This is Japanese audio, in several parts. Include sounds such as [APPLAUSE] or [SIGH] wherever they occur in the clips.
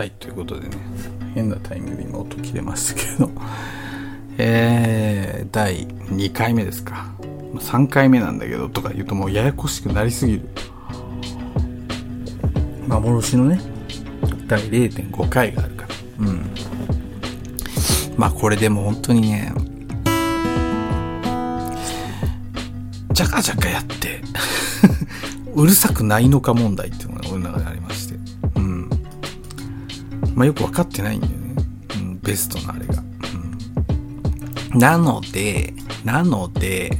はい、ということでね、変なタイミングで今音切れましたけど、[LAUGHS] えー、第2回目ですか。3回目なんだけど、とか言うともうややこしくなりすぎる。幻のね、第0.5回があるから。うん。まあこれでも本当にね、ジャカジャカやって、[LAUGHS] うるさくないのか問題ってまあよく分かってないんだよね。うん、ベストのあれが。うん。なので、なので、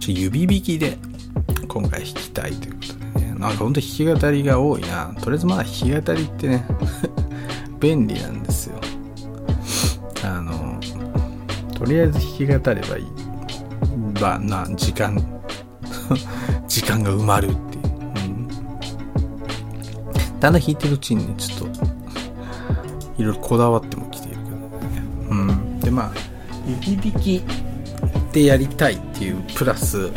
ちょ指弾きで今回弾きたいということでね。なんかほんと弾き語りが多いな。とりあえずまだ弾き語りってね、[LAUGHS] 便利なんですよ。あの、とりあえず弾き語ればいい。ば、な、時間、[LAUGHS] 時間が埋まるっていう。うん、だんだん弾いてるうちにね、ちょっと、いろいろこだわってもきているけどね。うん。で、まあ、指弾きでやりたいっていうプラス、やっ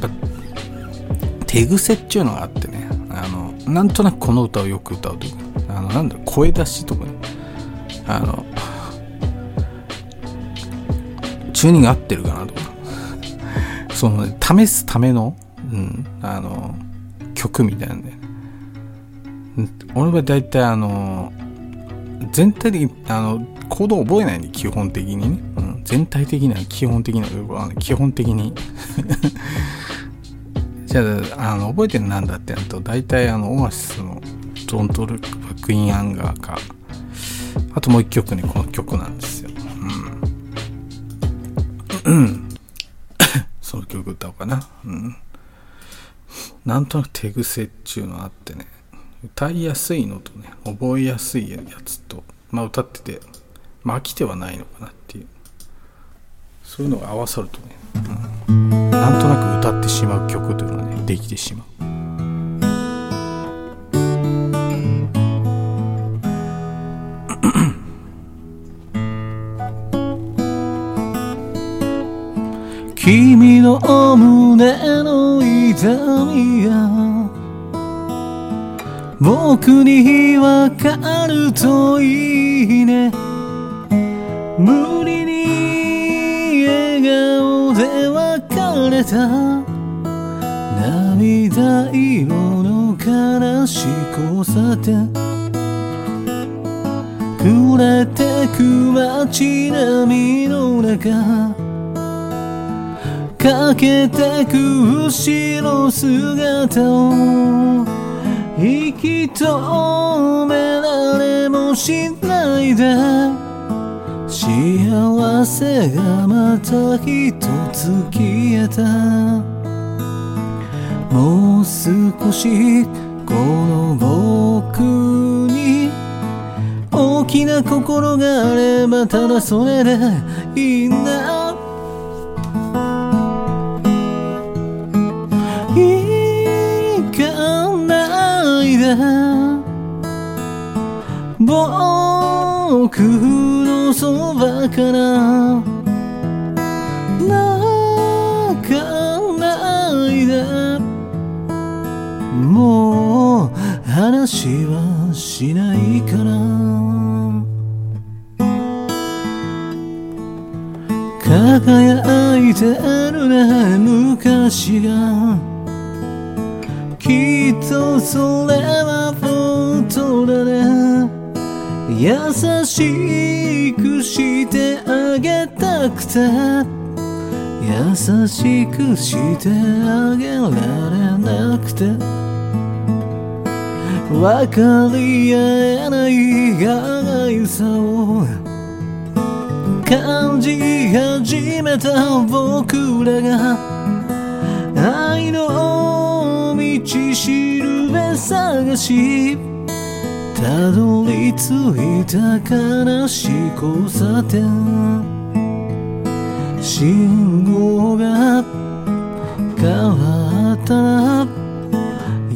ぱ、手癖っていうのがあってね、あの、なんとなくこの歌をよく歌うというか、あの、なんだろう、声出しとかね、あの、チューニング合ってるかなとか、その、ね、試すための、うん、あの、曲みたいなんで、俺は大体あの、全体的に、あの、コードを覚えないんで、基本的にね。うん、全体的には基本的な、基本的に。[LAUGHS] じゃあ、あの、覚えてるなんだってなると、大体あの、オアシスの、ドントルックバックインアンガーか、あともう一曲ね、この曲なんですよ。うん。うん。[COUGHS] その曲歌おうかな。うん。なんとなく手癖っていうのあってね、歌いやすいのとね、覚えやすいやつと、まあ歌ってて、まあ飽きてはないのかなっていう。そういうのが合わさるとね、うん、なんとなく歌ってしまう曲というのがね、できてしまう。君の胸の痛みが僕にわかるといいね。無理に笑顔で別れた。涙色の悲しい交差点。暮れてく街並みの中。かけてく後ろ姿を。息止められもしないで。幸せがまた一つ消えた。もう少しこの僕に大きな心があればただそれでいいんだ。僕のそばから。泣かないで。もう話はしないから。輝いてるね昔が。きっとそれは優しくしてあげたくて。優しくしてあげられなくて。分かり合えない歯がゆさを感じ始めた僕らが。愛の道しるべ探し。たどり着いた悲しい交差点信号が変わったら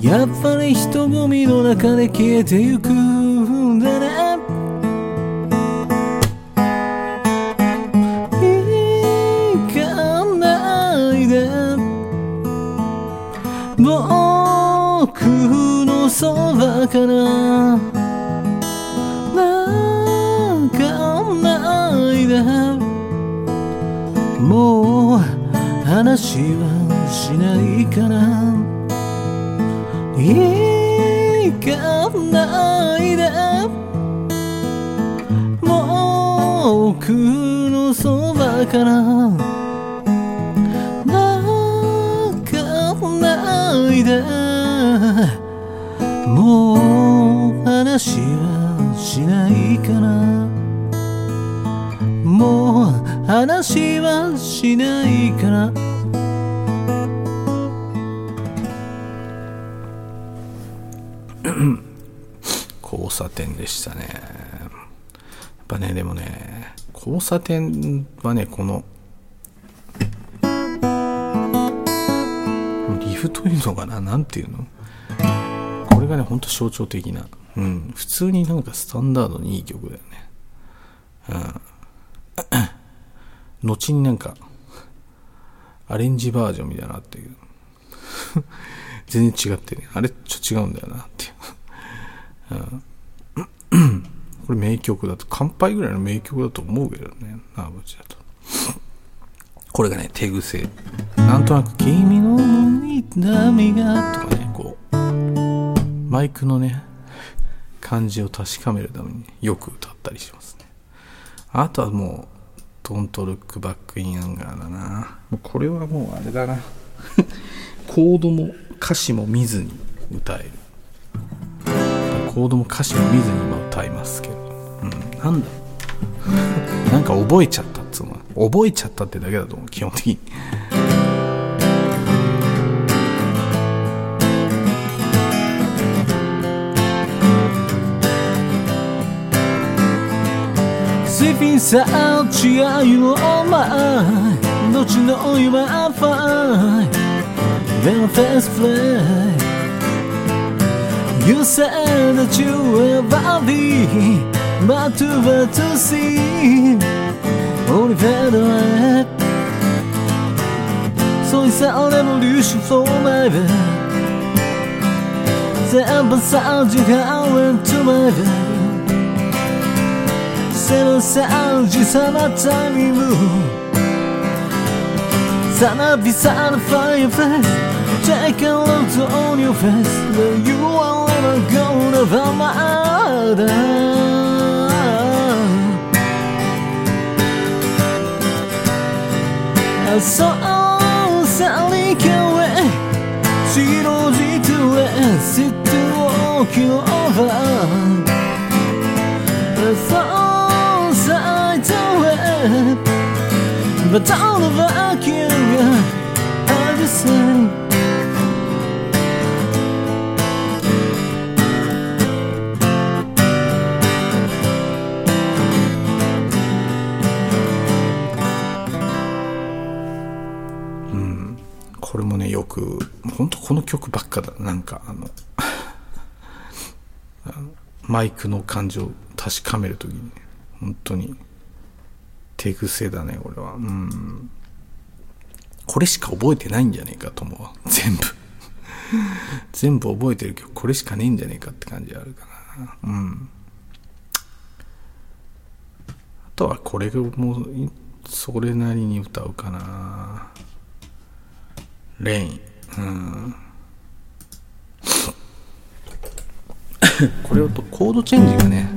やっぱり人混みの中で消えてゆくんだね。行かないで。僕のそばから話はしないから行かないで僕のそばから。泣かないでもう話はしないからもう話はしないからでしたね。やっぱね、でもね、交差点はね、この、リフというのかな？なんていうの？これがね、ほんと象徴的な。うん。普通になんかスタンダードにいい曲だよね。うん。後になんか、アレンジバージョンみたいなのあったけど、[LAUGHS] 全然違ってね。あれちょっと違うんだよなっていう。これ名曲だと、乾杯ぐらいの名曲だと思うけどね、ナーブチだと。これがね、手癖。なんとなく、君の痛みが、とかね、こう、マイクのね、感じを確かめるためによく歌ったりしますね。あとはもう、Don't Look Back in Anger だな。これはもうあれだな。[LAUGHS] コードも歌詞も見ずに歌える。コードも歌詞も見ずに今歌いますけど。うん、なんだ [LAUGHS] なんか覚えちゃったっつうの。覚えちゃったってだけだと思う、基本的に。スイフィンサーチアユのマイどっちの夢はファイ When I first fly You said that you were worthy, but too bad to see. Only fed away. So it's an evolution for my bed. Then beside you, I went to my bed. Seven sounds, you summertime moon. Sana beside the fireplace. Take a look on your face. Where you are. Gonna find my other そうさにかわ白じとへ Sit walking over そうさいとへ But all of our care are the same く、本当この曲ばっかだ。なんか、あの、[LAUGHS] マイクの感じを確かめるときに、本当に、手癖だね、これは。うん。これしか覚えてないんじゃねえかと思う。全部。[LAUGHS] 全部覚えてる曲、これしかねえんじゃねえかって感じあるかな。うん。あとはこれも、それなりに歌うかな。レイン。これをとコードチェンジがね、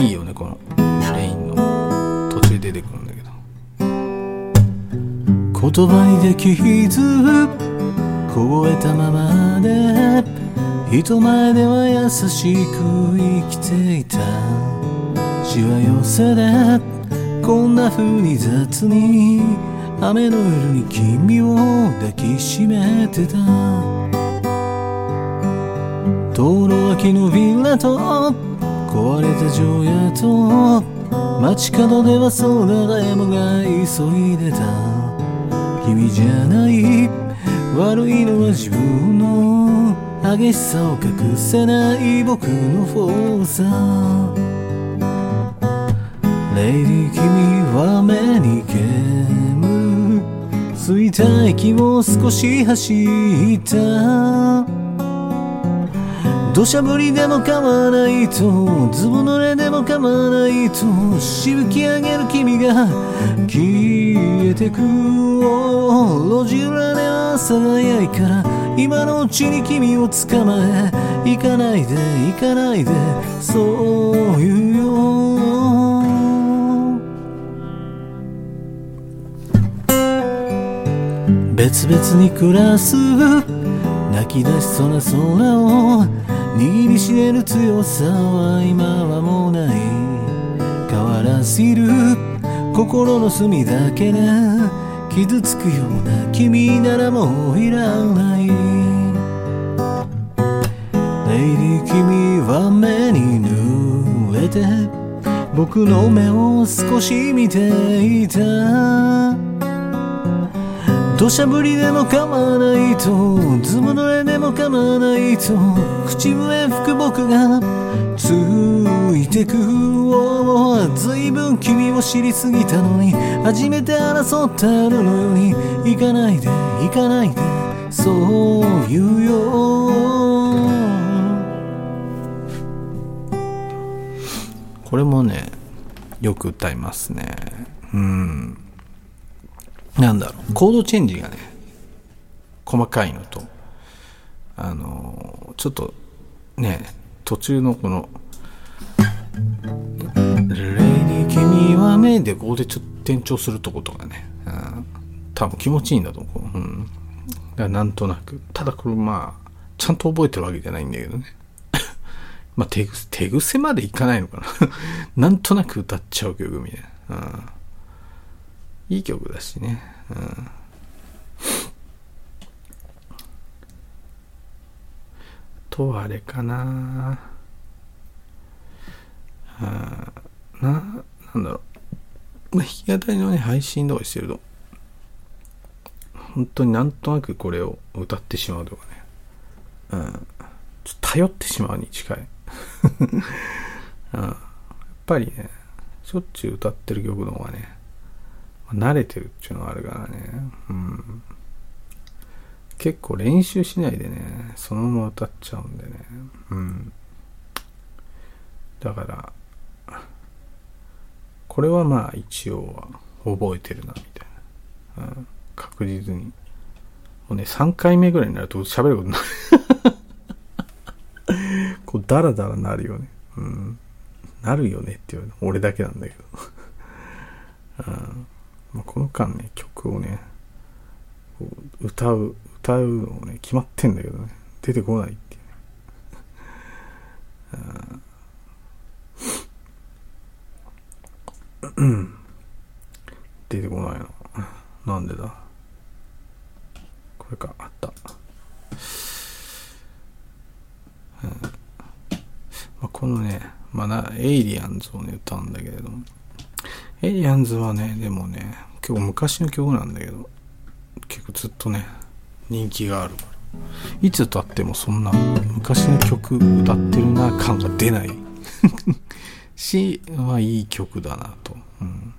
いいよね、このレインの途中出てくるんだけど。言葉にできず凍えたままで人前では優しく生きていたしわ寄せでこんな風に雑に雨の夜に君を抱きしめてた。道路脇のビラと壊れた城屋と街角ではそう誰もが急いでた。君じゃない悪いのは自分の激しさを隠せない僕のフォーサレイディ君は目に煙る吸いた息を少し走った土砂降りでも構わないとずぶ濡れでも構わないとしぶき上げる君が消えてく路地裏では朝早いから今のうちに君を捕まえ。行かないで行かないでそう言うよ別々に暮らす。泣き出しそうな空を握りしめる強さは今はもうない。変わらずいる。心の隅だけで傷つくような君ならもういらないレイリー君は目に濡れて僕の目を少し見ていた土砂降りでも構わないとずぶ濡れでも構わないと口笛吹く僕がついてくずいぶん君を知りすぎたのに初めて争ったのに行かないで行かないでそう言うよこれもねよく歌いますね。うん。なんだろう。コードチェンジがね細かいのとあのちょっとね途中のこの「レディ君は目」でここでちょっと転調するとことかね、うん、多分気持ちいいんだと思う、うん、だなんとなく。ただこれまあちゃんと覚えてるわけじゃないんだけどね。[LAUGHS] まあ手癖手癖までいかないのかな。[LAUGHS] なんとなく歌っちゃう曲みたいな、うんいい曲だしね。うん。と、あれかなあな、なんだろう。まあ、弾き語りのね、配信とかしてると、本当になんとなくこれを歌ってしまうとかね。うん。ちょっと頼ってしまうに近い。[LAUGHS] うん、やっぱりね、しょっちゅう歌ってる曲の方がね、慣れてるっていうのはあるからね。うん。結構練習しないでね、そのまま歌っちゃうんでね。うん。だから、これはまあ一応は覚えてるな、みたいな。うん。確実に。もうね、3回目ぐらいになると喋ることない。[LAUGHS] こう、ダラダラなるよね。うん。なるよねっていうの俺だけなんだけど。[LAUGHS] うん。まあ、この間ね、曲をね、歌う、歌うのをね、決まってんだけどね、出てこないっていうね。出てこないな。なんでだ？これか、あった。うんまあ、このね、まあな、エイリアンズをね、歌うんだけれども、エイリアンズはね、でもね、結構昔の曲なんだけど、結構ずっとね、人気がある。いつ歌ってもそんな昔の曲歌ってるな感が出ないし、[LAUGHS] まあいい曲だなと。うん。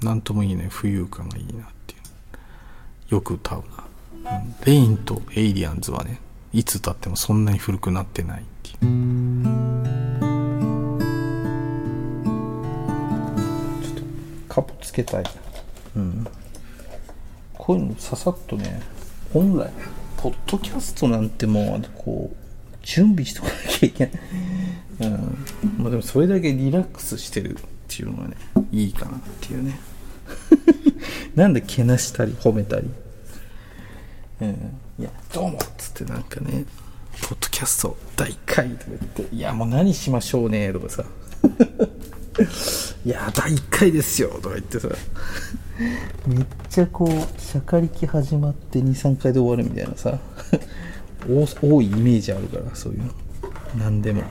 なんともいいね、浮遊感がいいなっていう。よく歌うな。うん、レインとエイリアンズはね、いつ歌ってもそんなに古くなってないっていう。つけたい。うん。こういうのささっとね、本来、ポッドキャストなんてもう、こう、準備しとかなきゃいけない。うん。まあでもそれだけリラックスしてるっていうのがね、いいかなっていうね。[LAUGHS] なんでけなしたり褒めたり。うん。いや、どうもっつってなんかね、ポッドキャスト第1回とか言って、いや、もう何しましょうねとかさ。[LAUGHS] いや第1回ですよとか言ってさ。めっちゃこうしゃかりき始まって23回で終わるみたいなさ。[LAUGHS] 多いイメージあるからそういうの。何でも。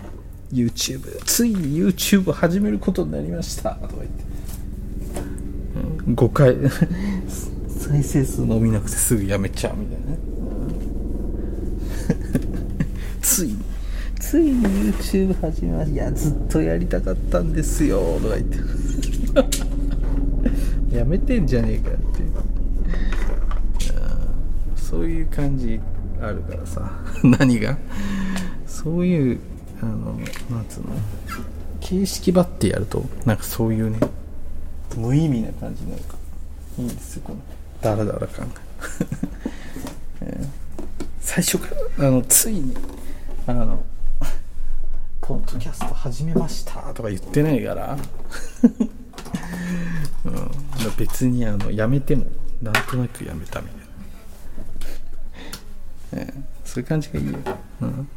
YouTube ついに YouTube 始めることになりましたとか言って、うん、5回。[LAUGHS] 再生数伸びなくてすぐやめちゃうみたいなついに。ついに YouTube 始めましたいやずっとやりたかったんですよとか言って。[LAUGHS] やめてんじゃねえかっていう。そういう感じあるからさ [LAUGHS] 何が？そういうあのなんつうの？形式ばってやるとなんかそういうね無意味な感じになるから。いいんですよこのダラダラ感が、[LAUGHS] 最初からあのついにあのポッドキャスト始めましたとか言ってないから、[LAUGHS] うん、別にあのやめてもなんとなくやめたみたいな、えーそういう感じがいいよ、うん、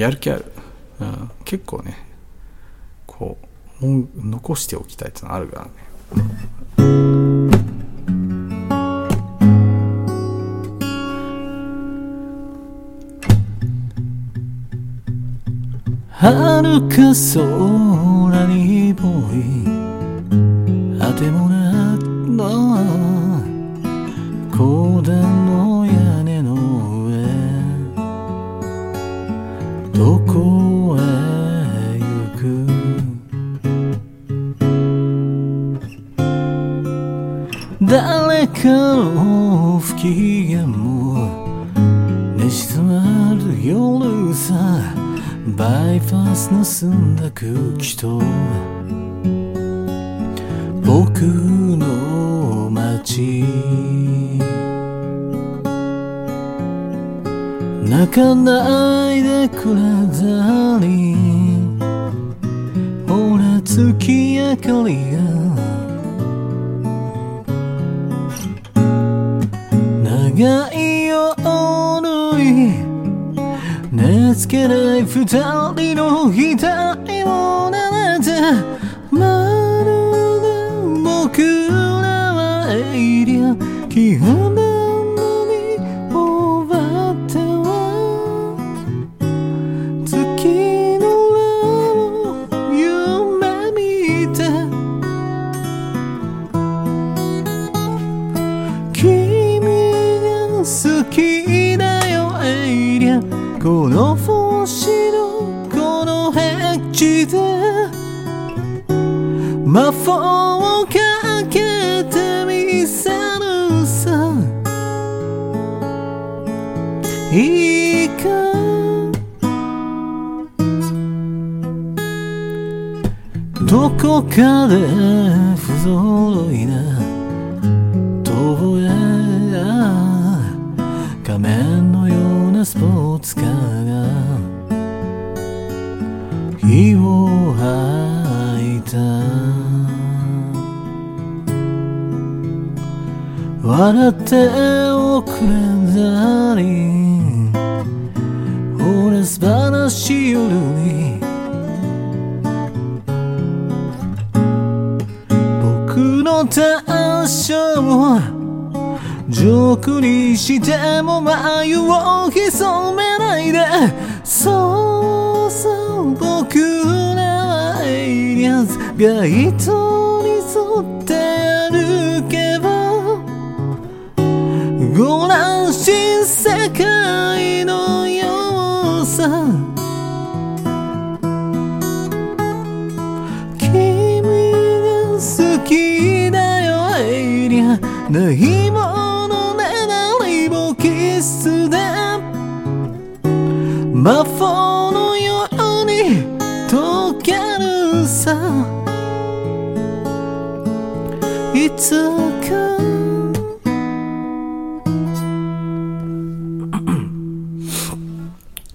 やる気ある、うん、結構ねこう残しておきたいっていうのあるからね。遥か空にぽい泣かないでくれザリほら月明かりが。長い夜に寝つけない二人の額を撫でてまるで僕らはエイリアン気分魔法をかけてみせるさ。いいか。どこかで不揃いな。遠へ仮面のようなスポーツカー。笑っておくれザリンほら素晴らしい夜に。僕の短所をジョークにしても眉を潜めないでそうそう僕らはエイリアンズが糸に沿って歩けばご覧新世界のようさ。君が好きだよエイリアン。ないものねなりもキスで。魔法いつか。[COUGHS]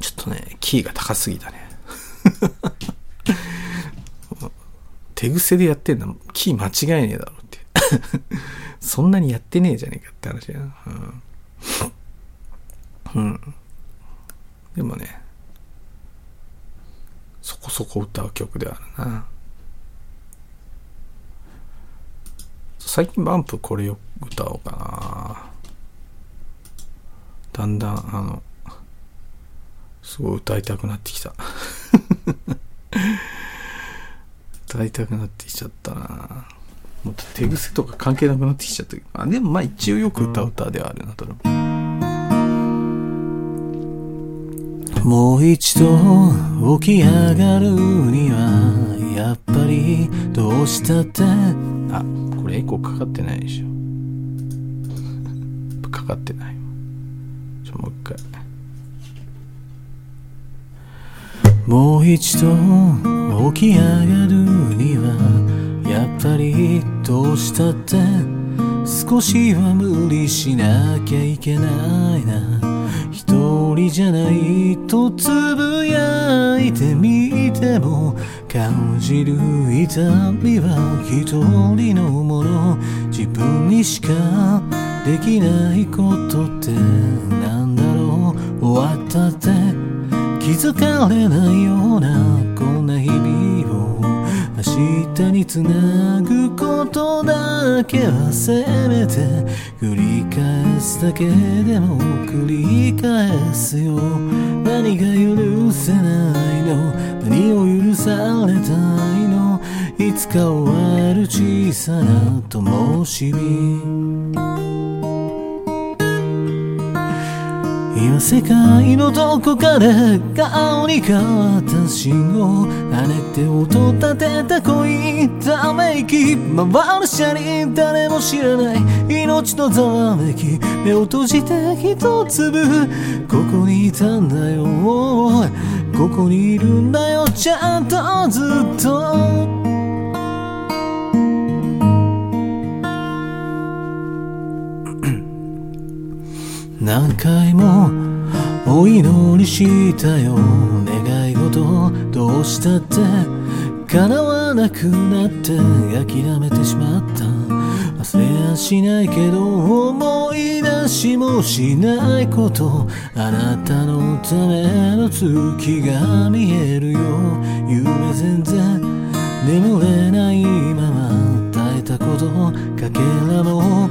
ちょっとねキーが高すぎたね。[LAUGHS] 手癖でやってんだ。キー間違えねえだろって。[LAUGHS] そんなにやってねえじゃねえかって話だようん、うん、でもねそこそこ歌う曲ではあるな。最近バンプこれよ歌おうかな。だんだんあのすごい歌いたくなってきた。[LAUGHS] 歌いたくなってきちゃったな。もっと手癖とか関係なくなってきちゃったけど。あでもまあ一応よく歌う歌ではあるなともう一度起き上がるにはやっぱりどうしたって。あこれエコーかかってないでしょ。かかってない。ちょもう一回もう一度起き上がるにはやっぱりどうしたって少しは無理しなきゃいけないな。一人じゃないとつぶやいてみても感じる痛みは一人のもの。自分にしかできないことってなんだろう。終わったって気づかれないようなこんな日々。明日につなぐことだけはせめて繰り返すだけでも繰り返すよ。何が許せないの？何を許されたいの？いつか終わる小さな灯火。今世界のどこかで顔に変わった信号跳ねて音立てた恋ため息回る車輪誰も知らない命のざわめき目を閉じて一粒ここにいたんだよここにいるんだよちゃんとずっと何回もお祈りしたよ願い事どうしたって叶わなくなって諦めてしまった。忘れやしないけど思い出しもしないこと。あなたのための月が見えるよ。夢全然眠れないまま耐えたこと。かけらも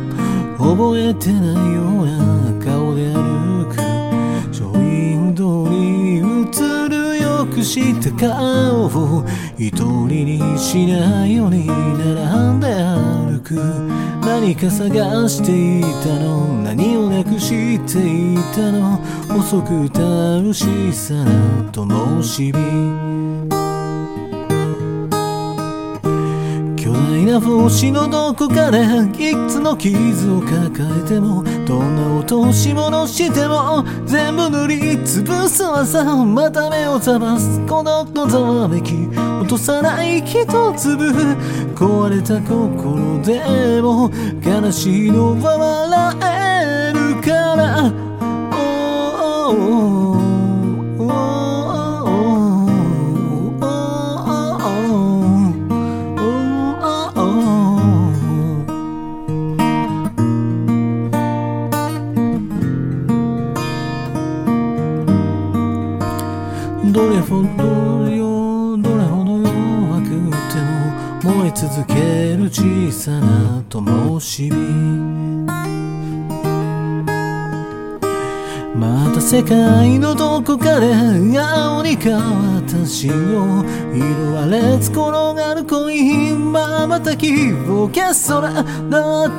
覚えてないような顔。で歩くショーウィンドウに映るよくした顔を一人にしないように並んで歩く何か探していたの何をなくしていたの遅く歌う小さな灯火巨大な星のどこかでいつの傷を抱えてもどんな落とし物しても全部塗りつぶす朝また目を覚ます孤独のざわめき落とさない一粒。壊れた心でも悲しいのは笑えるから、oh, oh, oh, 灯世界のどこかで青に変わった信号色は列転がる恋まばたきを消す空だっ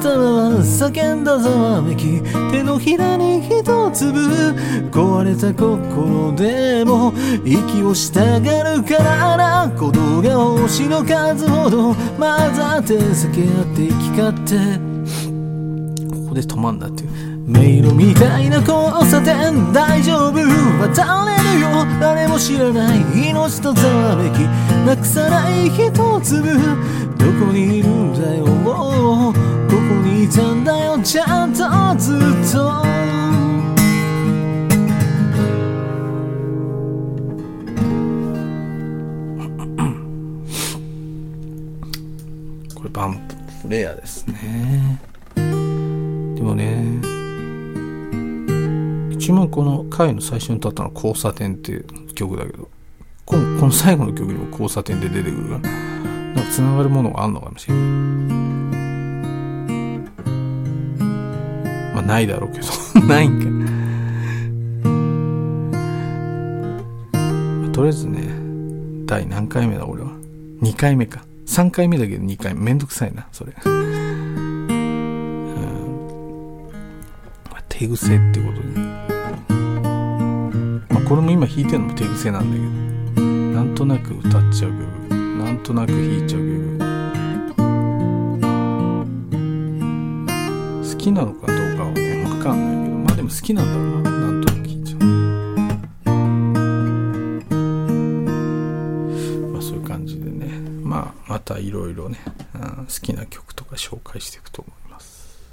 たら叫んだざわめき手のひらに一粒壊れた心でも息をしたがるからな鼓動が星の数ほど混ざって避け合って行き交ってここで止まんだっていう。迷路みたいな交差点大丈夫渡れるよ。誰も知らない命とざわめき。なくさない一粒どこにいるんだよ。ここにいたんだよ。ちゃんとずっと。これバンプレアですね。でもね一番この回の最初に歌ったのは「交差点」っていう曲だけどこのこの最後の曲にも交差点で出てくるからなんか繋がるものがあんのかもしれないまあないだろうけど。[LAUGHS] ないんか、まあとりあえずね第何回目だ俺は。2回目か。3回目だけど2回目。めんどくさいなそれ。[LAUGHS] まあ手癖ってことで、まあ、これも今弾いてるのも手癖なんだけど。なんとなく歌っちゃう部分。なんとなく弾いちゃう部好きなのかどうかはね分かんないけど。まあでも好きなんだろうな。なんとなく弾いちゃう。まあそういう感じでね。まあまたいろいろね、うん、好きな曲とか紹介していくと思う。